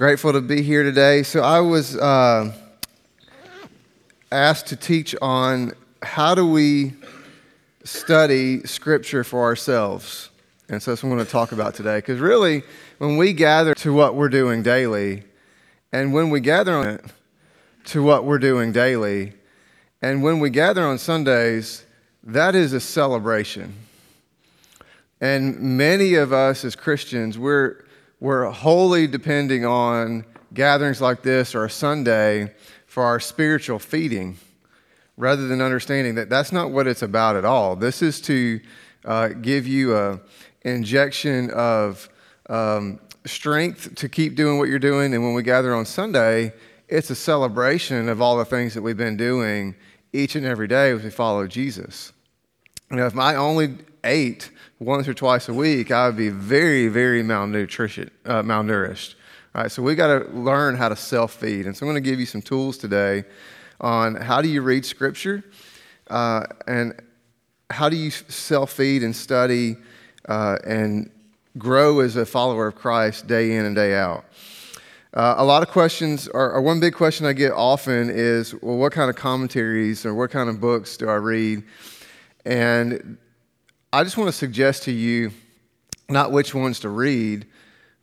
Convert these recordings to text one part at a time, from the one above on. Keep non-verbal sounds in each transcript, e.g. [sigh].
Grateful to be here today. So, I was uh, asked to teach on how do we study Scripture for ourselves. And so, that's what I'm going to talk about today. Because really, when we gather to what we're doing daily, and when we gather on it to what we're doing daily, and when we gather on Sundays, that is a celebration. And many of us as Christians, we're we're wholly depending on gatherings like this or a Sunday for our spiritual feeding rather than understanding that that's not what it's about at all. This is to uh, give you a injection of um, strength to keep doing what you're doing. And when we gather on Sunday, it's a celebration of all the things that we've been doing each and every day as we follow Jesus. You know, if I only ate once or twice a week, I would be very, very malnutrition, uh, malnourished. All right, so we got to learn how to self feed. And so I'm going to give you some tools today on how do you read Scripture uh, and how do you self feed and study uh, and grow as a follower of Christ day in and day out. Uh, a lot of questions, or, or, one big question I get often is, well, what kind of commentaries or what kind of books do I read? And I just want to suggest to you not which ones to read,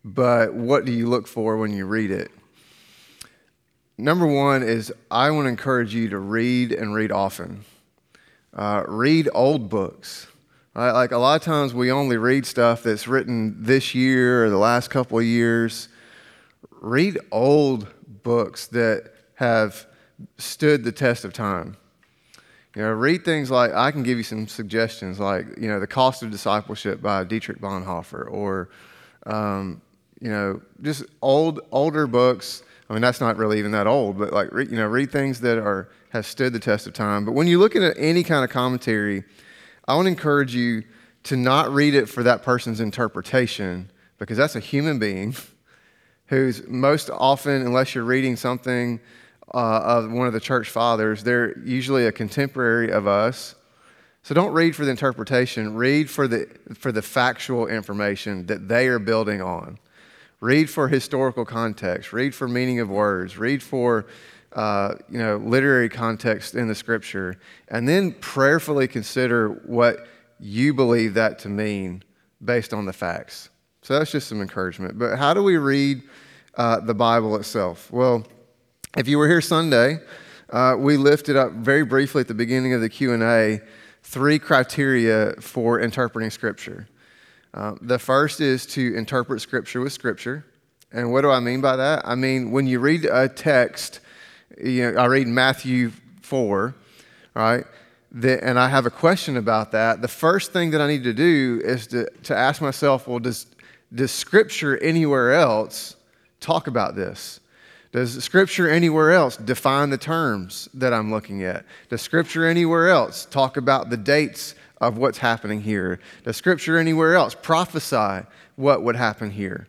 but what do you look for when you read it. Number one is I want to encourage you to read and read often. Uh, read old books. Right? Like a lot of times we only read stuff that's written this year or the last couple of years. Read old books that have stood the test of time. You know, read things like I can give you some suggestions, like you know, the cost of discipleship by Dietrich Bonhoeffer, or um, you know, just old older books. I mean, that's not really even that old, but like you know, read things that are have stood the test of time. But when you look at any kind of commentary, I want to encourage you to not read it for that person's interpretation, because that's a human being [laughs] who's most often, unless you're reading something uh, of one of the church fathers. They're usually a contemporary of us. So don't read for the interpretation, read for the, for the factual information that they are building on. Read for historical context, read for meaning of words, read for uh, you know, literary context in the scripture, and then prayerfully consider what you believe that to mean based on the facts. So that's just some encouragement. But how do we read uh, the Bible itself? Well, if you were here Sunday, uh, we lifted up very briefly at the beginning of the Q&A three criteria for interpreting Scripture. Uh, the first is to interpret Scripture with Scripture. And what do I mean by that? I mean, when you read a text, you know, I read Matthew 4, right? The, and I have a question about that. The first thing that I need to do is to, to ask myself, well, does, does Scripture anywhere else talk about this? Does Scripture anywhere else define the terms that I'm looking at? Does Scripture anywhere else talk about the dates of what's happening here? Does Scripture anywhere else prophesy what would happen here?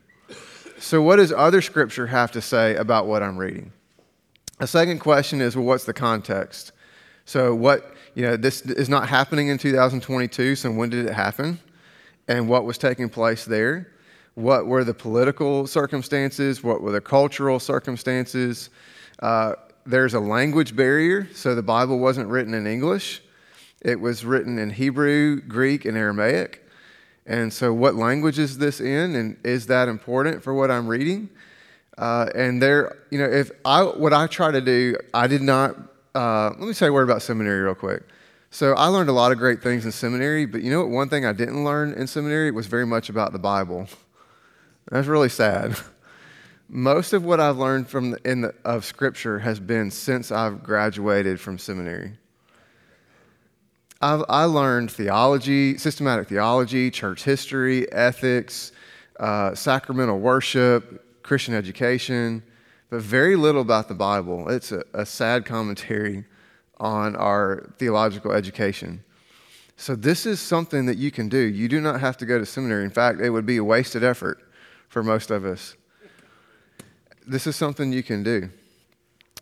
So, what does other Scripture have to say about what I'm reading? A second question is well, what's the context? So, what, you know, this is not happening in 2022, so when did it happen? And what was taking place there? What were the political circumstances, what were the cultural circumstances. Uh, there's a language barrier, so the Bible wasn't written in English. It was written in Hebrew, Greek, and Aramaic. And so, what language is this in, and is that important for what I'm reading? Uh, and there, you know, if I what I try to do, I did not. Uh, let me say a word about seminary real quick. So I learned a lot of great things in seminary, but you know what? One thing I didn't learn in seminary was very much about the Bible. [laughs] That's really sad. Most of what I've learned from the, in the, of Scripture has been since I've graduated from seminary. I've, I learned theology, systematic theology, church history, ethics, uh, sacramental worship, Christian education, but very little about the Bible. It's a, a sad commentary on our theological education. So, this is something that you can do. You do not have to go to seminary. In fact, it would be a wasted effort for most of us. This is something you can do.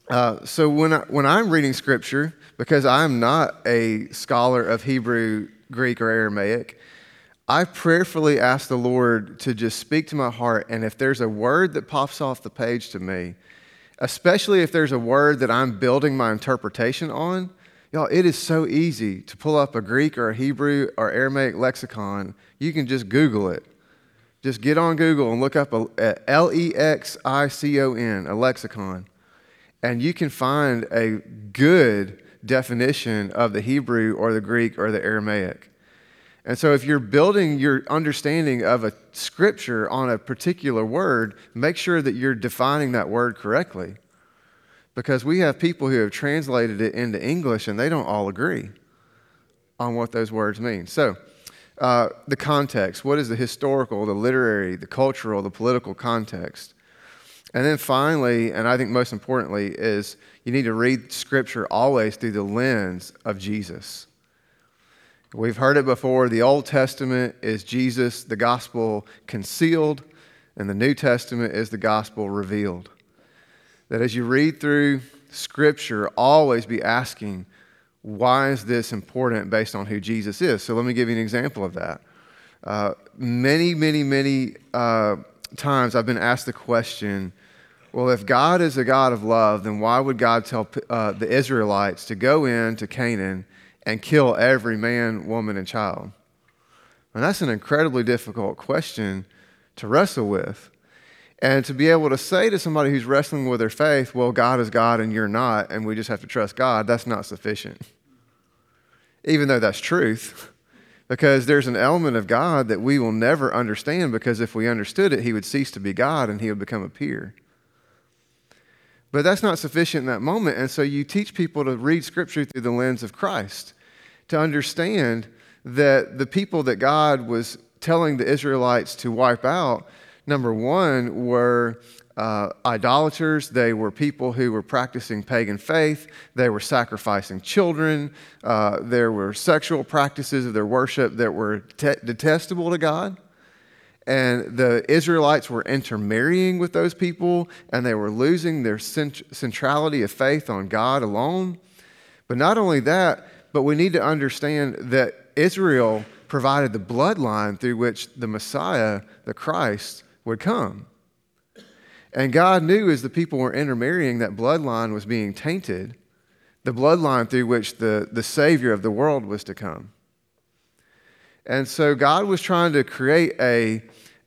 Uh, so when, I, when I'm reading scripture, because I'm not a scholar of Hebrew, Greek, or Aramaic, I prayerfully ask the Lord to just speak to my heart. And if there's a word that pops off the page to me, especially if there's a word that I'm building my interpretation on, y'all, it is so easy to pull up a Greek or a Hebrew or Aramaic lexicon. You can just Google it. Just get on Google and look up L E X I C O N, a lexicon, and you can find a good definition of the Hebrew or the Greek or the Aramaic. And so, if you're building your understanding of a scripture on a particular word, make sure that you're defining that word correctly. Because we have people who have translated it into English and they don't all agree on what those words mean. So, uh, the context what is the historical, the literary, the cultural, the political context? And then finally, and I think most importantly, is you need to read scripture always through the lens of Jesus. We've heard it before. The Old Testament is Jesus, the gospel concealed, and the New Testament is the gospel revealed. That as you read through Scripture, always be asking, why is this important based on who Jesus is? So let me give you an example of that. Uh, many, many, many uh, times I've been asked the question, well, if God is a God of love, then why would God tell uh, the Israelites to go into Canaan and kill every man, woman, and child? And that's an incredibly difficult question to wrestle with. And to be able to say to somebody who's wrestling with their faith, well, God is God and you're not, and we just have to trust God, that's not sufficient. Even though that's truth, because there's an element of God that we will never understand, because if we understood it, He would cease to be God and He would become a peer. But that's not sufficient in that moment. And so you teach people to read Scripture through the lens of Christ to understand that the people that God was telling the Israelites to wipe out, number one, were uh, idolaters. They were people who were practicing pagan faith. They were sacrificing children. Uh, there were sexual practices of their worship that were te- detestable to God. And the Israelites were intermarrying with those people, and they were losing their cent- centrality of faith on God alone. But not only that, but we need to understand that Israel provided the bloodline through which the Messiah, the Christ, would come. And God knew as the people were intermarrying, that bloodline was being tainted, the bloodline through which the, the Savior of the world was to come. And so God was trying to create a,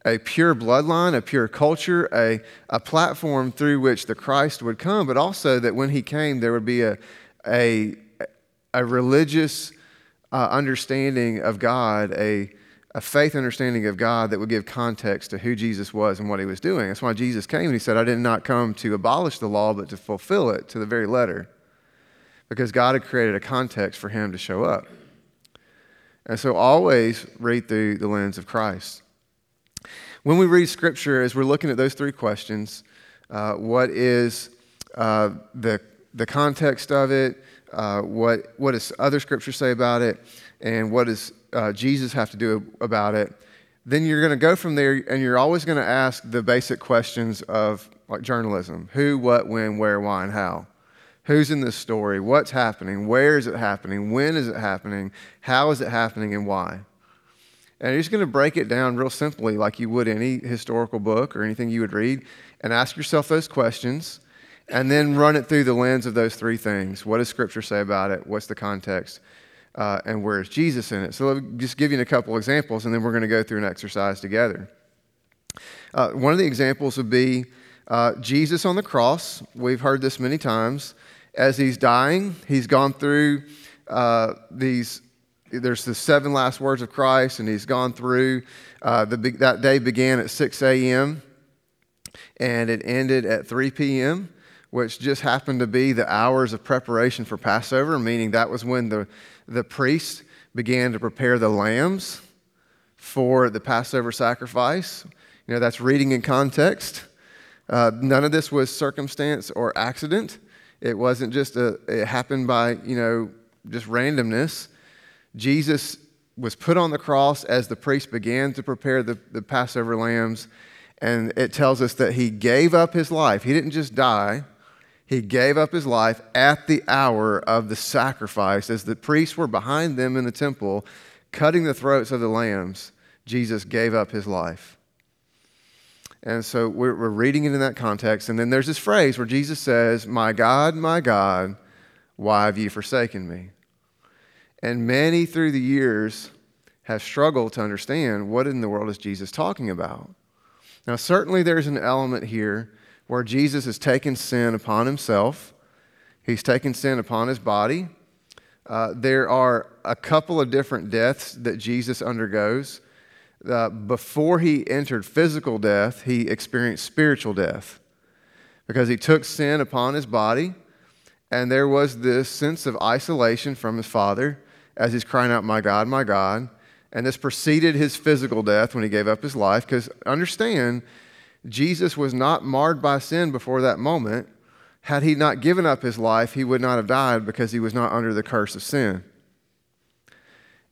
a pure bloodline, a pure culture, a, a platform through which the Christ would come, but also that when he came, there would be a, a, a religious uh, understanding of God, a, a faith understanding of God that would give context to who Jesus was and what he was doing. That's why Jesus came and he said, I did not come to abolish the law, but to fulfill it to the very letter. Because God had created a context for him to show up. And so always read through the lens of Christ. When we read scripture, as we're looking at those three questions, uh, what is uh, the, the context of it? uh, what, what does other scripture say about it, and what does uh, Jesus have to do about it, then you're going to go from there and you're always going to ask the basic questions of like journalism who, what, when, where, why, and how. Who's in this story? What's happening? Where is it happening? When is it happening? How is it happening and why? And you're just going to break it down real simply, like you would any historical book or anything you would read, and ask yourself those questions and then run it through the lens of those three things. What does Scripture say about it? What's the context? Uh, and where is Jesus in it? So let me just give you a couple examples, and then we're going to go through an exercise together. Uh, one of the examples would be uh, Jesus on the cross. We've heard this many times. As he's dying, he's gone through uh, these. There's the seven last words of Christ, and he's gone through. Uh, the, that day began at 6 a.m. and it ended at 3 p.m which just happened to be the hours of preparation for Passover, meaning that was when the, the priest began to prepare the lambs for the Passover sacrifice. You know, that's reading in context. Uh, none of this was circumstance or accident. It wasn't just a, it happened by, you know, just randomness. Jesus was put on the cross as the priest began to prepare the, the Passover lambs. And it tells us that he gave up his life. He didn't just die, he gave up his life at the hour of the sacrifice as the priests were behind them in the temple, cutting the throats of the lambs Jesus gave up his life. And so we're, reading it in that context. And then there's this phrase where Jesus says, My God, my God, why have you forsaken me? And many through the years have struggled to understand what in the world is Jesus talking about. Now, certainly there's an element here where Jesus has taken sin upon himself, he's taken sin upon his body. Uh, there are a couple of different deaths that Jesus undergoes. Uh, before he entered physical death, he experienced spiritual death because he took sin upon his body, and there was this sense of isolation from his Father as he's crying out, My God, my God. And this preceded his physical death when he gave up his life, because understand, Jesus was not marred by sin before that moment. Had he not given up his life, he would not have died because he was not under the curse of sin.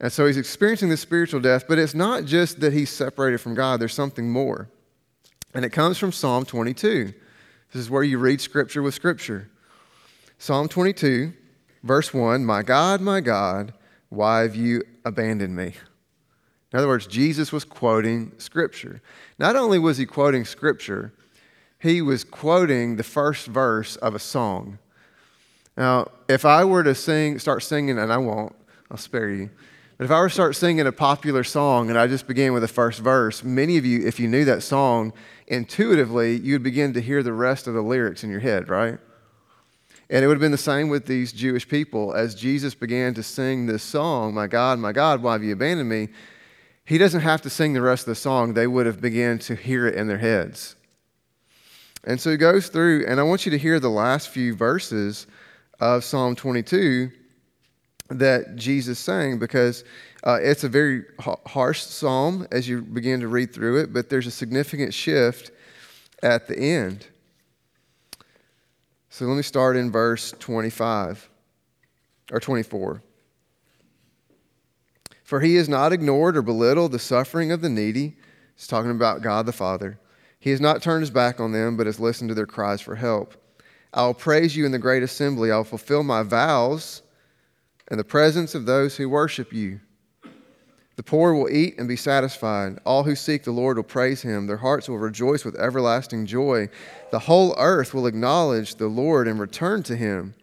And so he's experiencing this spiritual death, but it's not just that he's separated from God, there's something more. And it comes from Psalm 22. This is where you read scripture with scripture. Psalm 22, verse 1 My God, my God, why have you abandoned me? In other words, Jesus was quoting Scripture. Not only was he quoting Scripture, he was quoting the first verse of a song. Now, if I were to sing, start singing, and I won't, I'll spare you. But if I were to start singing a popular song and I just began with the first verse, many of you, if you knew that song, intuitively, you'd begin to hear the rest of the lyrics in your head, right? And it would have been the same with these Jewish people. As Jesus began to sing this song, My God, my God, why have you abandoned me? He doesn't have to sing the rest of the song. They would have began to hear it in their heads. And so he goes through, and I want you to hear the last few verses of Psalm 22 that Jesus sang because uh, it's a very harsh psalm as you begin to read through it, but there's a significant shift at the end. So let me start in verse 25 or 24. For he has not ignored or belittled the suffering of the needy. He's talking about God the Father. He has not turned his back on them, but has listened to their cries for help. I will praise you in the great assembly. I will fulfill my vows in the presence of those who worship you. The poor will eat and be satisfied. All who seek the Lord will praise him. Their hearts will rejoice with everlasting joy. The whole earth will acknowledge the Lord and return to him.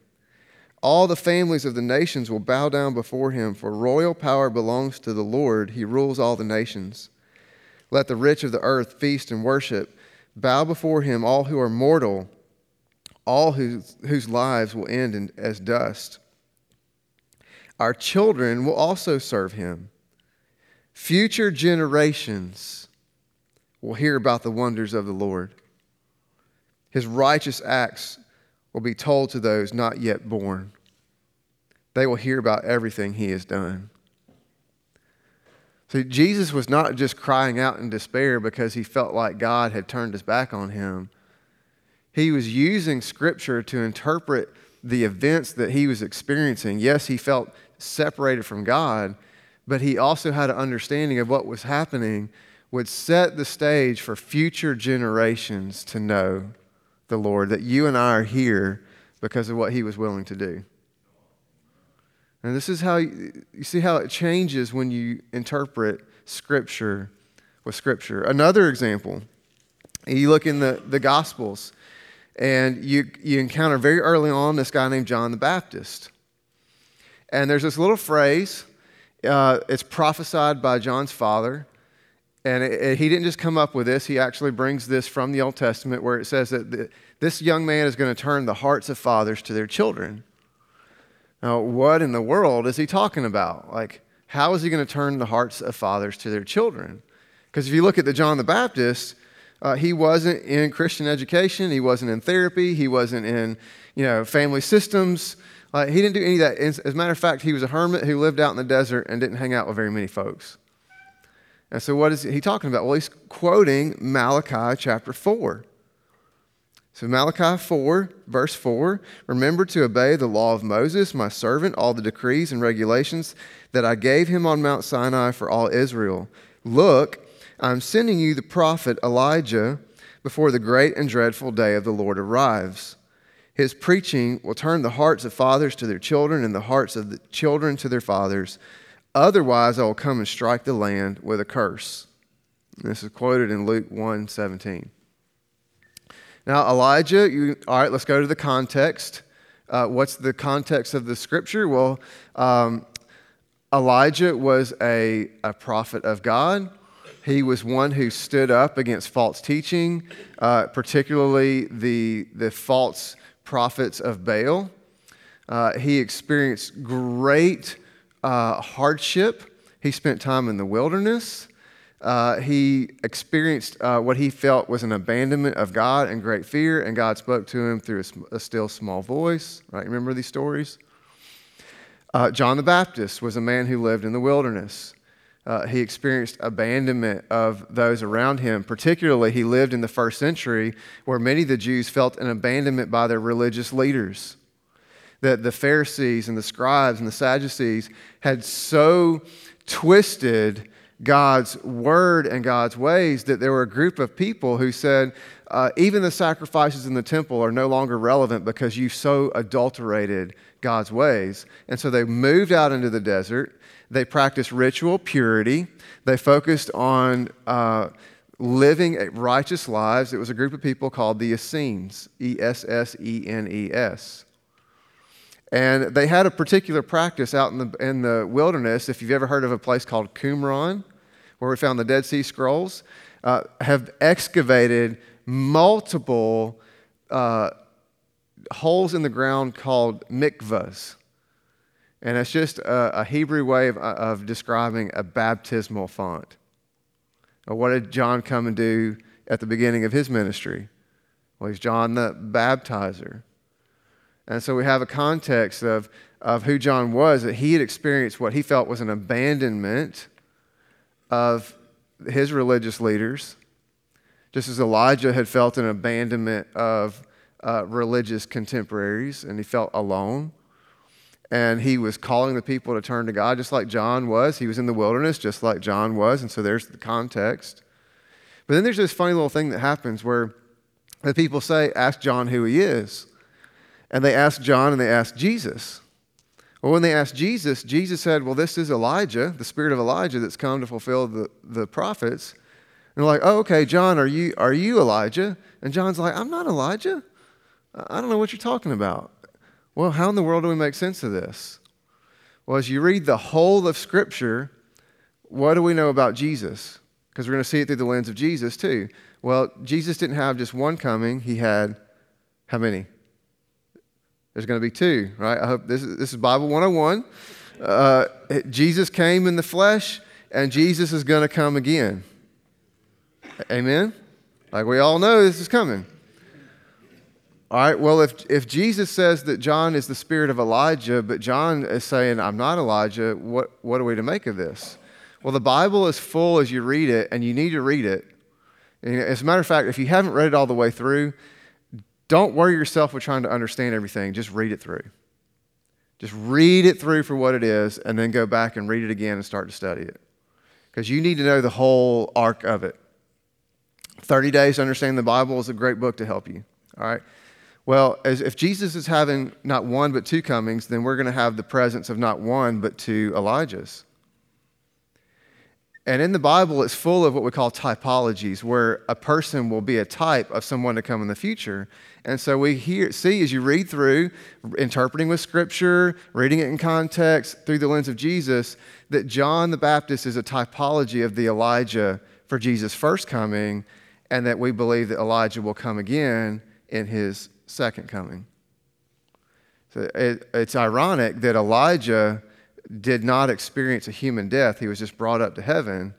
All the families of the nations will bow down before him, for royal power belongs to the Lord. He rules all the nations. Let the rich of the earth feast and worship. Bow before him, all who are mortal, all whose, whose lives will end in, as dust. Our children will also serve him. Future generations will hear about the wonders of the Lord. His righteous acts will be told to those not yet born. They will hear about everything he has done. See, Jesus was not just crying out in despair because he felt like God had turned his back on him. He was using Scripture to interpret the events that he was experiencing. Yes, he felt separated from God, but he also had an understanding of what was happening would set the stage for future generations to know the Lord, that you and I are here because of what he was willing to do. And this is how you, you see how it changes when you interpret Scripture with Scripture. Another example, you look in the, the Gospels, and you, you encounter very early on this guy named John the Baptist. And there's this little phrase, uh, it's prophesied by John's father and it, it, he didn't just come up with this, he actually brings this from the Old Testament where it says that the, this young man is going to turn the hearts of fathers to their children. Now, what in the world is he talking about? Like, how is he going to turn the hearts of fathers to their children? Because if you look at the John the Baptist, uh, he wasn't in Christian education, he wasn't in therapy, he wasn't in you know family systems. He didn't do any of that. As a matter of fact, he was a hermit who lived out in the desert and didn't hang out with very many folks. And so, what is he talking about? Well, he's quoting Malachi chapter 4. So, Malachi 4, verse 4 Remember to obey the law of Moses, my servant, all the decrees and regulations that I gave him on Mount Sinai for all Israel. Look, I'm sending you the prophet Elijah before the great and dreadful day of the Lord arrives. His preaching will turn the hearts of fathers to their children and the hearts of the children to their fathers Otherwise, I will come and strike the land with a curse. This is quoted in Luke 1 17. Now, Elijah, you, all right, let's go to the context. Uh, what's the context of the scripture? Well, um, Elijah was a, a prophet of God. He was one who stood up against false teaching, uh, particularly the, the false prophets of Baal. Uh, he experienced great uh, hardship. He spent time in the wilderness. Uh, he experienced uh, what he felt was an abandonment of God and great fear, and God spoke to him through a, a still small voice. Right? Remember these stories? Uh, John the Baptist was a man who lived in the wilderness. Uh, he experienced abandonment of those around him. Particularly, he lived in the first century where many of the Jews felt an abandonment by their religious leaders. That the Pharisees and the scribes and the Sadducees had so twisted God's word and God's ways that there were a group of people who said, uh, even the sacrifices in the temple are no longer relevant because you so adulterated God's ways. And so they moved out into the desert. They practiced ritual purity. They focused on uh, living righteous lives. It was a group of people called the Essenes, E S S E N E S. And they had a particular practice out in the, in the wilderness. If you've ever heard of a place called Qumran, where we found the Dead Sea Scrolls, uh, have excavated multiple uh, holes in the ground called mikvahs. And it's just a, a Hebrew way of, of, describing a baptismal font. what did John come and do at the beginning of his ministry? Well, he's John the baptizer. And so we have a context of, of who John was, that he had experienced what he felt was an abandonment of his religious leaders, just as Elijah had felt an abandonment of uh, religious contemporaries, and he felt alone. And he was calling the people to turn to God, just like John was. He was in the wilderness, just like John was. And so there's the context. But then there's this funny little thing that happens where the people say, Ask John who he is. And they ask John and they ask Jesus. Well, when they asked Jesus, Jesus said, Well, this is Elijah, the spirit of Elijah that's come to fulfill the, the prophets. And they're like, Oh, okay, John, are you, are you Elijah? And John's like, I'm not Elijah. I don't know what you're talking about. Well, how in the world do we make sense of this? Well, as you read the whole of Scripture, what do we know about Jesus? Because we're going to see it through the lens of Jesus, too. Well, Jesus didn't have just one coming, he had how many? There's going to be two, right? I hope this is, this is Bible 101. Uh, Jesus came in the flesh, and Jesus is going to come again. Amen? Like we all know, this is coming. All right, well, if, if Jesus says that John is the spirit of Elijah, but John is saying, I'm not Elijah, what, what are we to make of this? Well, the Bible is full as you read it, and you need to read it. And as a matter of fact, if you haven't read it all the way through, don't worry yourself with trying to understand everything. Just read it through. Just read it through for what it is, and then go back and read it again and start to study it. Because you need to know the whole arc of it. 30 Days to Understand the Bible is a great book to help you. All right? Well, as, if Jesus is having not one but two comings, then we're going to have the presence of not one but two Elijahs. And in the Bible, it's full of what we call typologies, where a person will be a type of someone to come in the future. And so we hear, see as you read through, interpreting with Scripture, reading it in context through the lens of Jesus, that John the Baptist is a typology of the Elijah for Jesus' first coming, and that we believe that Elijah will come again in his second coming. So it, it's ironic that Elijah did not experience a human death, he was just brought up to heaven.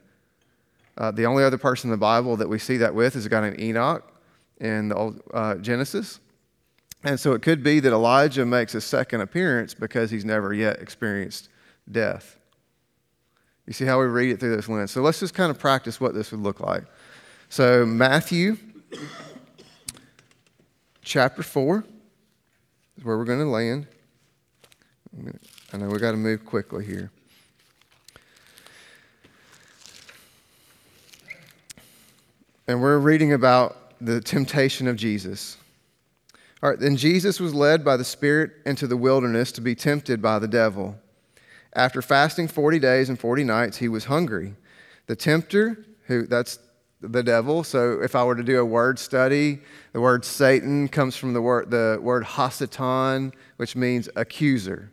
Uh, the only other person in the Bible that we see that with is a guy named Enoch in the old uh, Genesis. And so it could be that Elijah makes a second appearance because he's never yet experienced death. You see how we read it through this lens. So let's just kind of practice what this would look like. So, Matthew chapter 4 is where we're going to land. I know we got to move quickly here. And we're reading about the temptation of Jesus. All right, then Jesus was led by the Spirit into the wilderness to be tempted by the devil. After fasting 40 days and 40 nights, he was hungry. The tempter, who that's the devil. So if I were to do a word study, the word Satan comes from the word the word hasatan, which means accuser.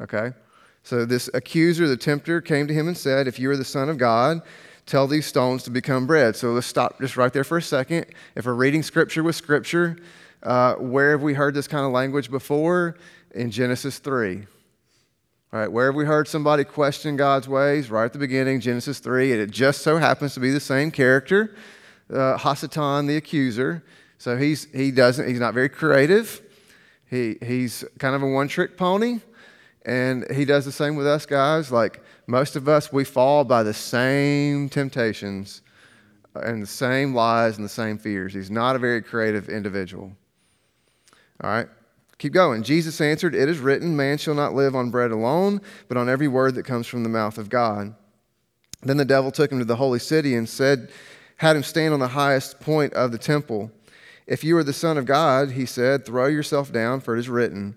Okay? So this accuser, the tempter, came to him and said, If you are the Son of God, tell these stones to become bread. So let's stop just right there for a second. If we're reading scripture with scripture, uh, where have we heard this kind of language before? In Genesis 3. All right, where have we heard somebody question God's ways? Right at the beginning, Genesis 3. And it just so happens to be the same character, uh, Hasatan, the accuser. So he's, he doesn't, he's not very creative. He, he's kind of a one trick pony. And he does the same with us guys. Like most of us, we fall by the same temptations and the same lies and the same fears. He's not a very creative individual. All right, keep going. Jesus answered, It is written, Man shall not live on bread alone, but on every word that comes from the mouth of God. Then the devil took him to the holy city and said, Had him stand on the highest point of the temple. If you are the Son of God, he said, throw yourself down, for it is written,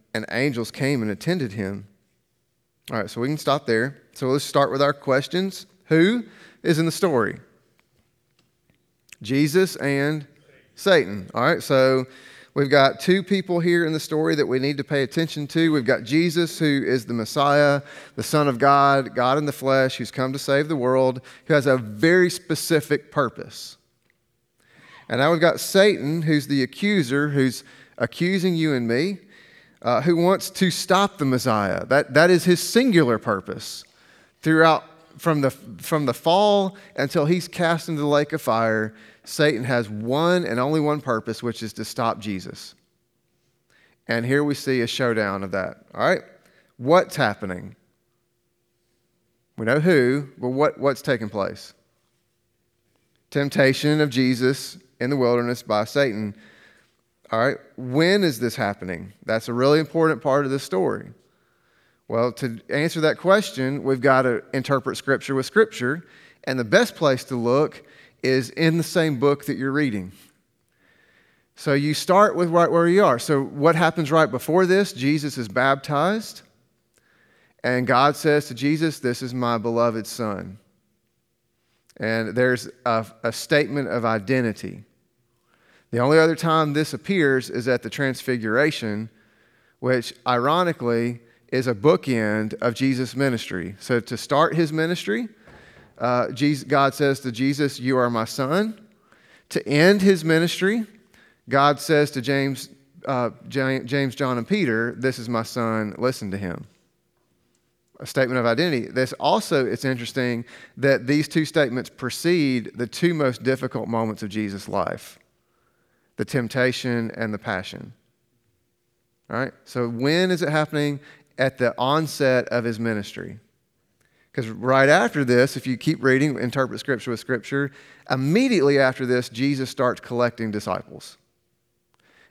and angels came and attended him. All right, so we can stop there. So let's start with our questions. Who is in the story? Jesus and Satan. All right, so we've got two people here in the story that we need to pay attention to. We've got Jesus, who is the Messiah, the Son of God, God in the flesh, who's come to save the world, who has a very specific purpose. And now we've got Satan, who's the accuser, who's accusing you and me uh, who wants to stop the Messiah. That, that is his singular purpose throughout from the, from the fall until he's cast into the lake of fire. Satan has one and only one purpose, which is to stop Jesus. And here we see a showdown of that. All right? What's happening? We know who, but what, what's taking place? Temptation of Jesus in the wilderness by Satan. All right, when is this happening? That's a really important part of the story. Well, to answer that question, we've got to interpret Scripture with Scripture, and the best place to look is in the same book that you're reading. So you start with right where you are. So, what happens right before this? Jesus is baptized, and God says to Jesus, This is my beloved Son. And there's a, a statement of identity. The only other time this appears is at the Transfiguration, which ironically is a bookend of Jesus' ministry. So to start his ministry, uh, Jesus, God says to Jesus, You are my son. To end his ministry, God says to James, uh, James, John, and Peter, This is my son, listen to him. A statement of identity. This also, it's interesting that these two statements precede the two most difficult moments of Jesus' life the temptation, and the passion. All right? So, when is it happening? At the onset of his ministry. Because right after this, if you keep reading, interpret Scripture with Scripture, immediately after this, Jesus starts collecting disciples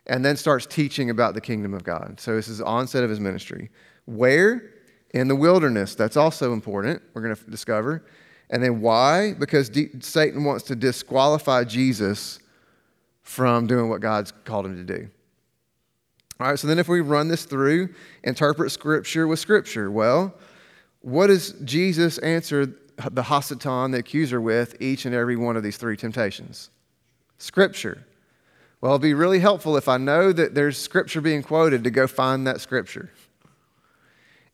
and then starts teaching about the kingdom of God. So, this is the onset of his ministry. Where? In the wilderness. That's also important, we're going to discover. And then why? Because Satan wants to disqualify Jesus from doing what God's called him to do. All right, so then if we run this through, interpret Scripture with Scripture, well, what does Jesus answer the Hasatan, the accuser, with each and every one of these three temptations? Scripture. Well, it'd be really helpful if I know that there's Scripture being quoted to go find that Scripture.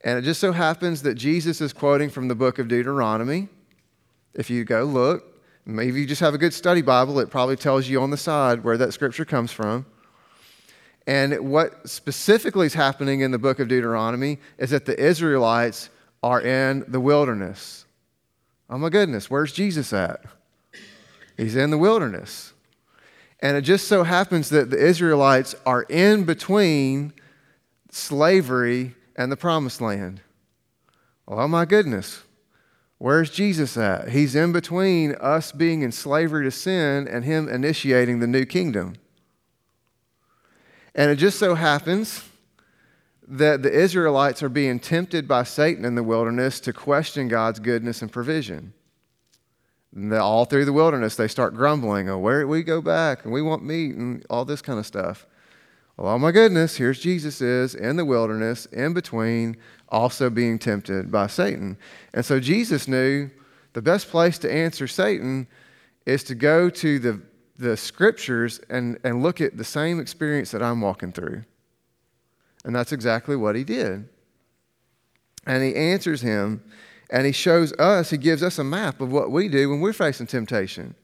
And it just so happens that Jesus is quoting from the book of Deuteronomy. If you go look, Maybe you just have a good study Bible, it probably tells you on the side where that scripture comes from. And what specifically is happening in the book of Deuteronomy is that the Israelites are in the wilderness. Oh my goodness, where's Jesus at? He's in the wilderness. And it just so happens that the Israelites are in between slavery and the promised land. Oh my goodness, where's Jesus at? He's in between us being in slavery to sin and Him initiating the new kingdom. And it just so happens that the Israelites are being tempted by Satan in the wilderness to question God's goodness and provision. And all through the wilderness, they start grumbling, oh, where do we go back? And we want meat and all this kind of stuff. Well, oh my goodness, here's Jesus is in the wilderness, in between, also being tempted by Satan. And so Jesus knew the best place to answer Satan is to go to the, the scriptures and, and look at the same experience that I'm walking through. And that's exactly what he did. And he answers him and he shows us, he gives us a map of what we do when we're facing temptation.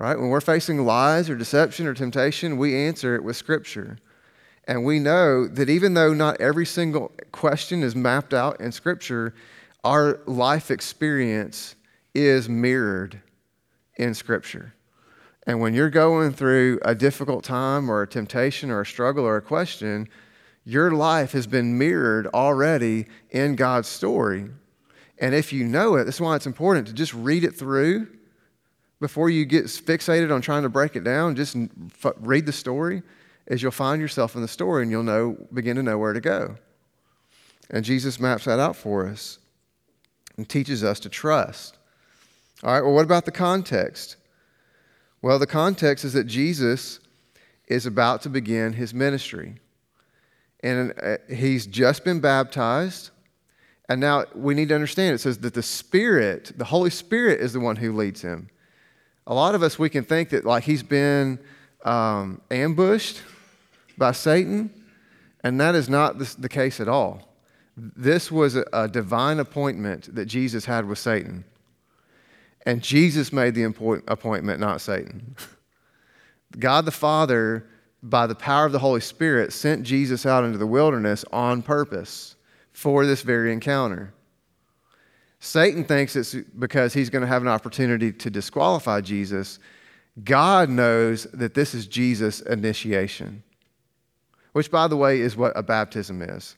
Right? When we're facing lies or deception or temptation, we answer it with Scripture. And we know that even though not every single question is mapped out in Scripture, our life experience is mirrored in Scripture. And when you're going through a difficult time or a temptation or a struggle or a question, your life has been mirrored already in God's story. And if you know it, that's why it's important to just read it through before you get fixated on trying to break it down. Just read the story, as you'll find yourself in the story and you'll know, begin to know where to go. And Jesus maps that out for us and teaches us to trust. All right, well, what about the context? Well, the context is that Jesus is about to begin his ministry and uh, he's just been baptized. And now we need to understand it says that the Spirit, the Holy Spirit, is the one who leads him. A lot of us, we can think that like he's been um, ambushed by Satan, and that is not the, case at all. This was a divine appointment that Jesus had with Satan. And Jesus made the appointment, not Satan. God the Father by the power of the Holy Spirit, sent Jesus out into the wilderness on purpose for this very encounter. Satan thinks it's because he's going to have an opportunity to disqualify Jesus. God knows that this is Jesus' initiation, which, by the way, is what a baptism is.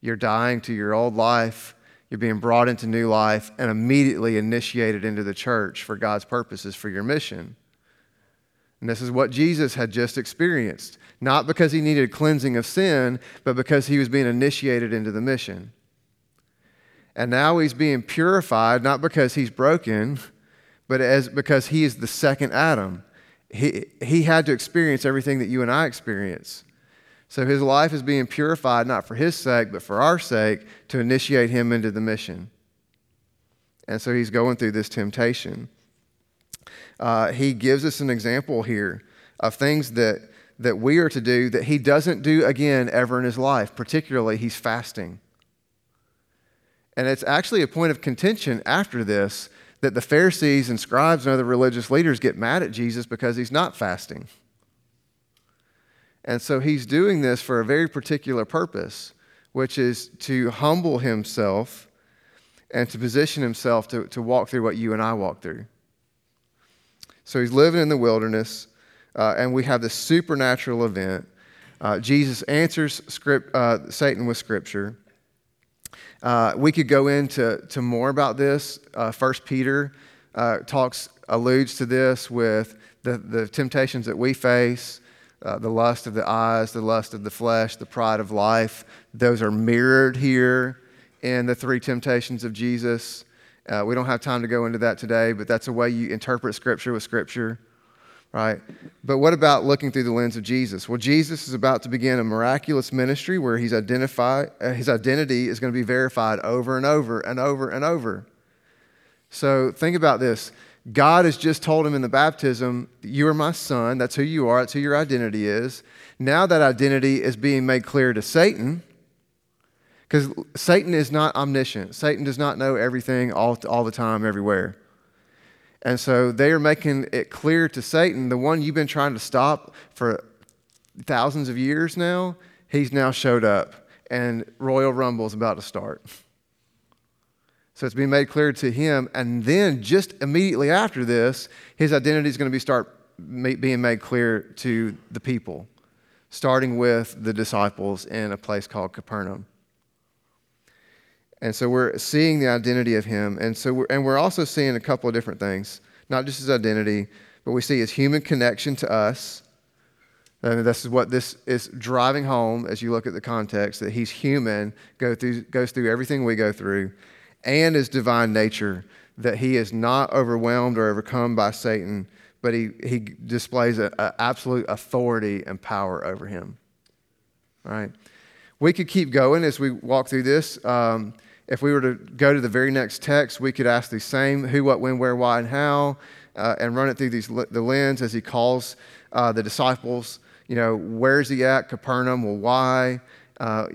You're dying to your old life, you're being brought into new life, and immediately initiated into the church for God's purposes for your mission. And this is what Jesus had just experienced, not because he needed cleansing of sin, but because he was being initiated into the mission. And now he's being purified, not because he's broken, but as, because he is the second Adam. He, he had to experience everything that you and I experience. So his life is being purified, not for his sake, but for our sake, to initiate him into the mission. And so he's going through this temptation uh, he gives us an example here of things that, that we are to do that he doesn't do again ever in his life. Particularly, he's fasting. And it's actually a point of contention after this that the Pharisees and scribes and other religious leaders get mad at Jesus because he's not fasting. And so he's doing this for a very particular purpose, which is to humble himself and to position himself to, to walk through what you and I walk through. So he's living in the wilderness, uh, and we have this supernatural event. Uh, Jesus answers script, uh, Satan with scripture. Uh, we could go into to more about this. Uh, First Peter uh, talks alludes to this with the, the temptations that we face, the lust of the eyes, the lust of the flesh, the pride of life. Those are mirrored here in the three temptations of Jesus. Uh, we don't have time to go into that today, but that's a way you interpret Scripture with Scripture, right? But what about looking through the lens of Jesus? Well, Jesus is about to begin a miraculous ministry where he's identified, uh, his identity is going to be verified over and over and over and over. So think about this. God has just told him in the baptism, You are my son. That's who you are. That's who your identity is. Now that identity is being made clear to Satan because Satan is not omniscient. Satan does not know everything all, all the time, everywhere. And so they are making it clear to Satan, the one you've been trying to stop for thousands of years now, he's now showed up, and Royal Rumble is about to start. So it's being made clear to him, and then just immediately after this, his identity is going to be start being made clear to the people, starting with the disciples in a place called Capernaum. And so we're seeing the identity of him. And so we're, and we're also seeing a couple of different things, not just his identity, but we see his human connection to us. And this is what this is driving home as you look at the context that he's human, go through, goes through everything we go through, and his divine nature, that he is not overwhelmed or overcome by Satan, but he, he displays an absolute authority and power over him. All right? We could keep going as we walk through this. Um, if we were to go to the very next text, we could ask the same who, what, when, where, why, and how, uh, and run it through these, the lens as he calls uh, the disciples. You know, where's he at? Capernaum. Well, why? Uh,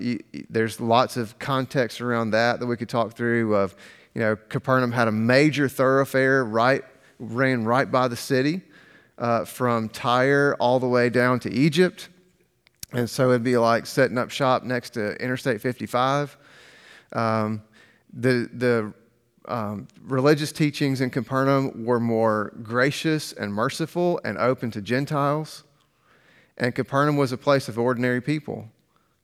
there's lots of context around that that we could talk through. Of, you know, Capernaum had a major thoroughfare right ran right by the city, uh, from Tyre all the way down to Egypt, and so it'd be like setting up shop next to Interstate 55. Um, the the um, religious teachings in Capernaum were more gracious and merciful and open to Gentiles. And Capernaum was a place of ordinary people.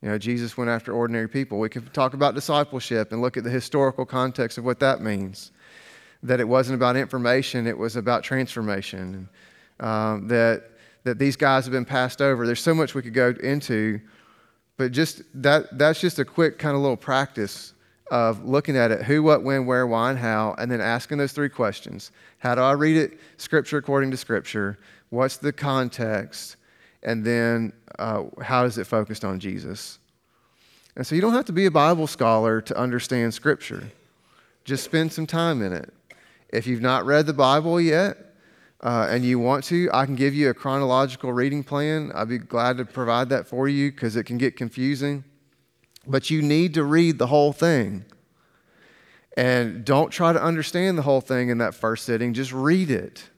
You know, Jesus went after ordinary people. We could talk about discipleship and look at the historical context of what that means. That it wasn't about information, it was about transformation. Um, that, that these guys have been passed over. There's so much we could go into, but just that, that's just a quick kind of little practice of looking at it who, what, when, where, why, and how, and then asking those three questions. How do I read it, Scripture according to Scripture? What's the context? And then uh, how is it focused on Jesus? And so you don't have to be a Bible scholar to understand Scripture. Just spend some time in it. If you've not read the Bible yet uh, and you want to, I can give you a chronological reading plan. I'd be glad to provide that for you because it can get confusing. But you need to read the whole thing. And don't try to understand the whole thing in that first sitting, just read it.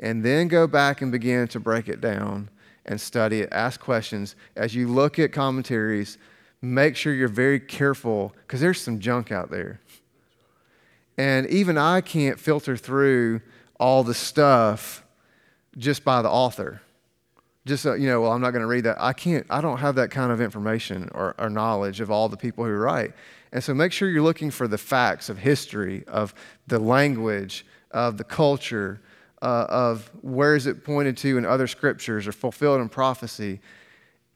And then go back and begin to break it down and study it. Ask questions. As you look at commentaries, make sure you're very careful because there's some junk out there. And even I can't filter through all the stuff just by the author just uh, you know well i'm not going to read that. I can't i don't have that kind of information or, or, knowledge of all the people who write. And so make sure you're looking for the facts of history of the language of the culture uh, of where is it pointed to in other scriptures or fulfilled in prophecy.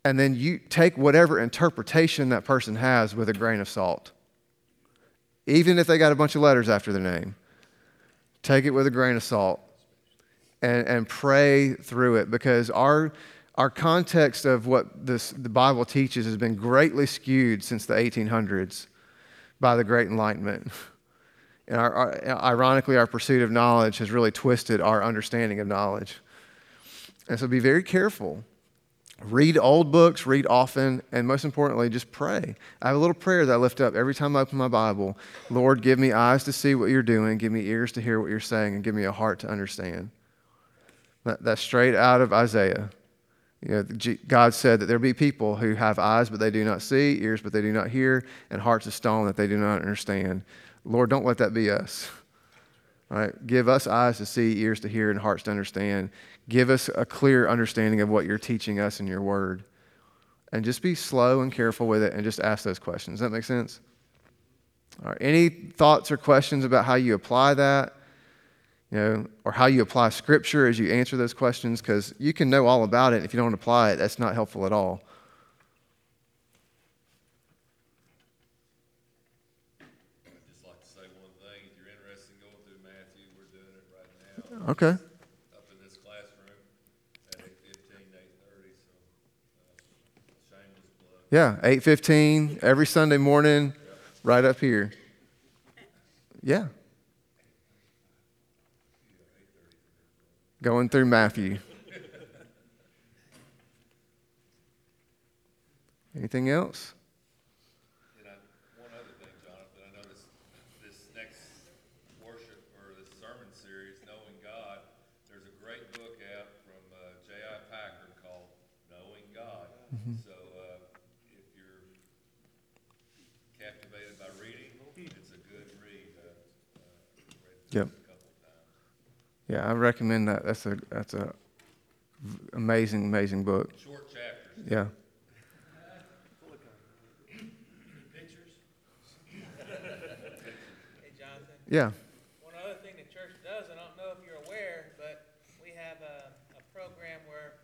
And then you take whatever interpretation that person has with a grain of salt. Even if they got a bunch of letters after their name take it with a grain of salt and, and pray through it because our, our context of what this, the Bible teaches has been greatly skewed since the 1800s by the Great Enlightenment. [laughs] And our, our, ironically, our pursuit of knowledge has really twisted our understanding of knowledge. And so be very careful. Read old books, read often, and most importantly, just pray. I have a little prayer that I lift up every time I open my Bible Lord, give me eyes to see what you're doing, give me ears to hear what you're saying, and give me a heart to understand. That, that's straight out of Isaiah. You know, God said that there be people who have eyes but they do not see, ears but they do not hear, and hearts of stone that they do not understand. Lord, don't let that be us. All right? Give us eyes to see, ears to hear, and hearts to understand. Give us a clear understanding of what you're teaching us in your word. And just be slow and careful with it and just ask those questions. Does that make sense? All right. Any thoughts or questions about how you apply that? You know, or how you apply scripture as you answer those questions, because you can know all about it. If you don't apply it, that's not helpful at all. Okay. Up in this classroom at 8.15, 8.30, so uh. Yeah, 8.15 every Sunday morning, yep. right up here. Yeah. Going through Matthew. Anything else? And I, one other thing, Jonathan, I know this, this next worship or this sermon series, Knowing God, there's a great book out from uh, J.I. Packer called Knowing God. Mm-hmm. So uh, if you're captivated by reading, it's a good read. Uh, uh yep. Yeah, I recommend that. That's a that's a amazing, amazing book. Short chapters. Yeah. Pictures. Hey Jonathan. Yeah. One other thing the church does, I don't know if you're aware, but we have a, a program where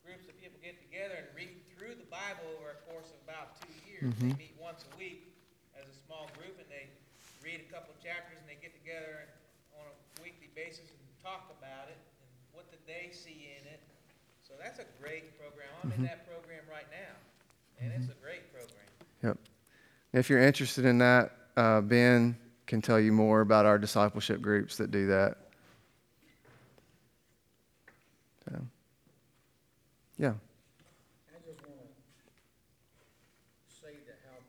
groups of people get together and read through the Bible over a course of about two years. They mm-hmm. meet once a week as a small group and they read a couple chapters and they get together on a weekly basis and talk about it and what did they see in it. So that's a great program. I'm in that program right now, and it's a great program. Yep. If you're interested in that, uh, Ben can tell you more about our discipleship groups that do that. So, yeah. I just want to say that how,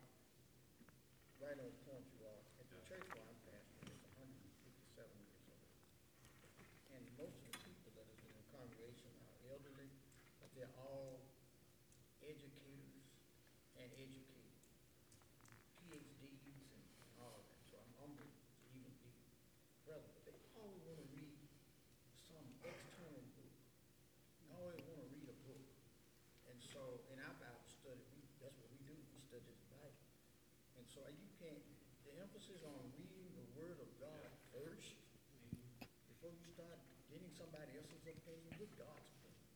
right on point you are, at the church where I'm pastor, it's hundred and fifty-seven years old. And most of the people that is in the congregation are elderly, but they're all educators and educated. PhDs and all of that, so I'm humbled to even be present. But they always want to read some external book. They always want to read a book. And so, in our Bible study, we, that's what we do, we study the Bible. And so you can't, the emphasis on reading the Word of God first, before you start getting somebody else's opinion, get God's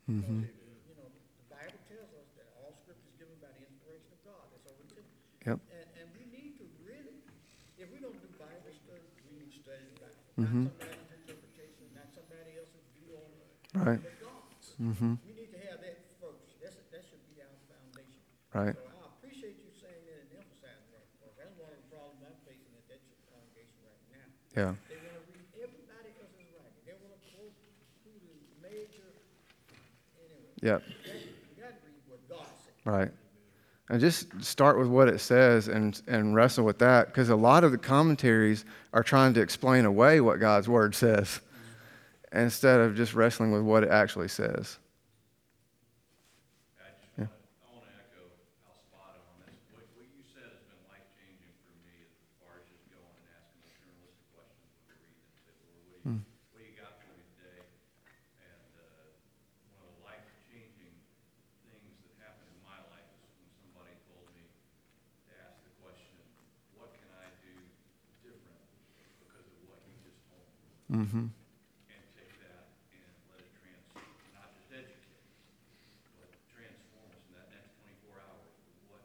Because, You know, the Bible tells us that all scripture is given by the inspiration of God, that's already written. Yep. And, and we need to really, if we don't do Bible study, we need to study the Bible. Not somebody's interpretation, not somebody else's view on it. Right. God's. We need to have that first. That's, that should be our foundation. Right. So I appreciate you saying that and emphasizing that, that's one of the problems I'm facing at that congregation right now. Yeah. They want to read everybody else's writing. They want to quote who the major, anyway. Yep. Right. And just start with what it says and, and wrestle with that because a lot of the commentaries are trying to explain away what God's word says instead of just wrestling with what it actually says. I just want to, I want to echo how spot on this. What, what you said has been life changing for me as far as just going and asking those journalistic questions when we're reading and say, Lord, what do you, what do you got for me today? And, uh, one of the life changing things that happened in my life is when somebody told me to ask the question, what can I do different because of what you just told me? Mm-hmm. and take that and let it trans, not just educate, but transform us in that next twenty-four hours. What,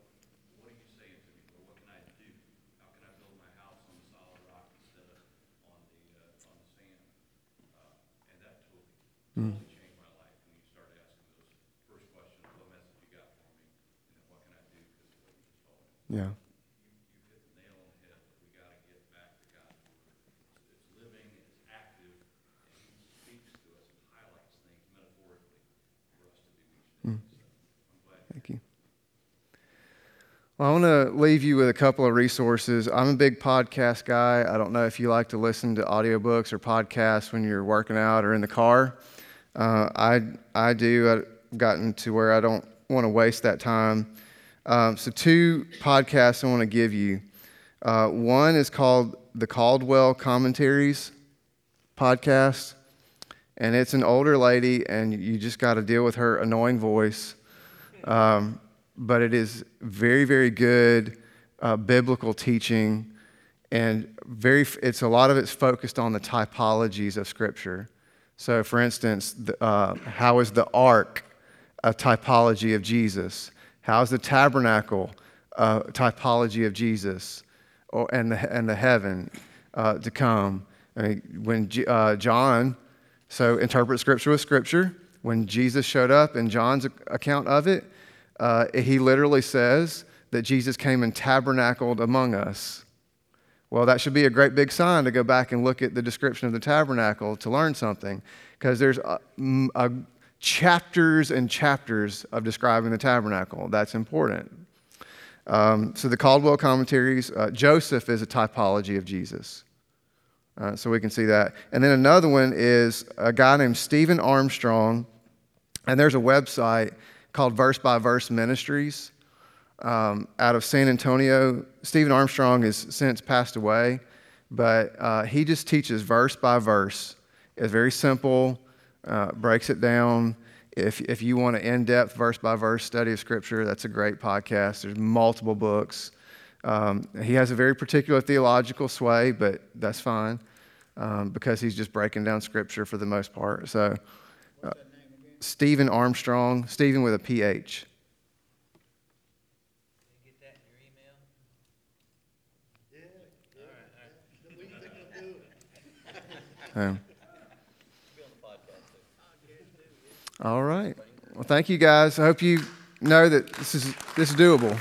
what are you saying to me, or what can I do? How can I build my house on the solid rock instead of on the, uh, on the sand? Uh, and that totally, totally changed my life when you started asking those first questions, what message you got for me, and then what can I do because of what you just told me? Yeah. You, you hit the nail on the head, that we gotta get back to God's word. It's- It's living, it's active, and He speaks to us and highlights things metaphorically for us to do each day. So I'm glad Thank you. Well, I want to leave you with a couple of resources. I'm a big podcast guy. I don't know if you like to listen to audiobooks or podcasts when you're working out or in the car. Uh, I, I do. I've gotten to where I don't want to waste that time. Um, so, two podcasts I want to give you. Uh, one is called the Caldwell Commentaries podcast, and it's an older lady, and you just got to deal with her annoying voice. Um, but it is very, very good uh, biblical teaching, and very. It's a lot of it's focused on the typologies of Scripture. So, for instance, the, uh, how is the ark a typology of Jesus? How is the tabernacle a typology of Jesus, or and the and the heaven uh, to come? I mean, when J- uh, John so interpret Scripture with Scripture. When Jesus showed up in John's account of it, uh, he literally says that Jesus came and tabernacled among us. Well, that should be a great big sign to go back and look at the description of the tabernacle to learn something, because there's m- uh, chapters and chapters of describing the tabernacle. That's important. Um, so the Caldwell commentaries, uh, Joseph is a typology of Jesus. Uh, so we can see that. And then another one is a guy named Stephen Armstrong, and there's a website called Verse by Verse Ministries um, out of San Antonio. Stephen Armstrong has since passed away, but uh, he just teaches verse by verse. It's very simple, uh, breaks it down. If, if you want an in depth verse by verse study of Scripture, that's a great podcast. There's multiple books. Um, he has a very particular theological sway, but that's fine um, because he's just breaking down scripture for the most part. So, Stephen Armstrong, Stephen with a PH. Did you get that in your email? Um, all right. Well, thank you guys. I hope you know that this is this is doable.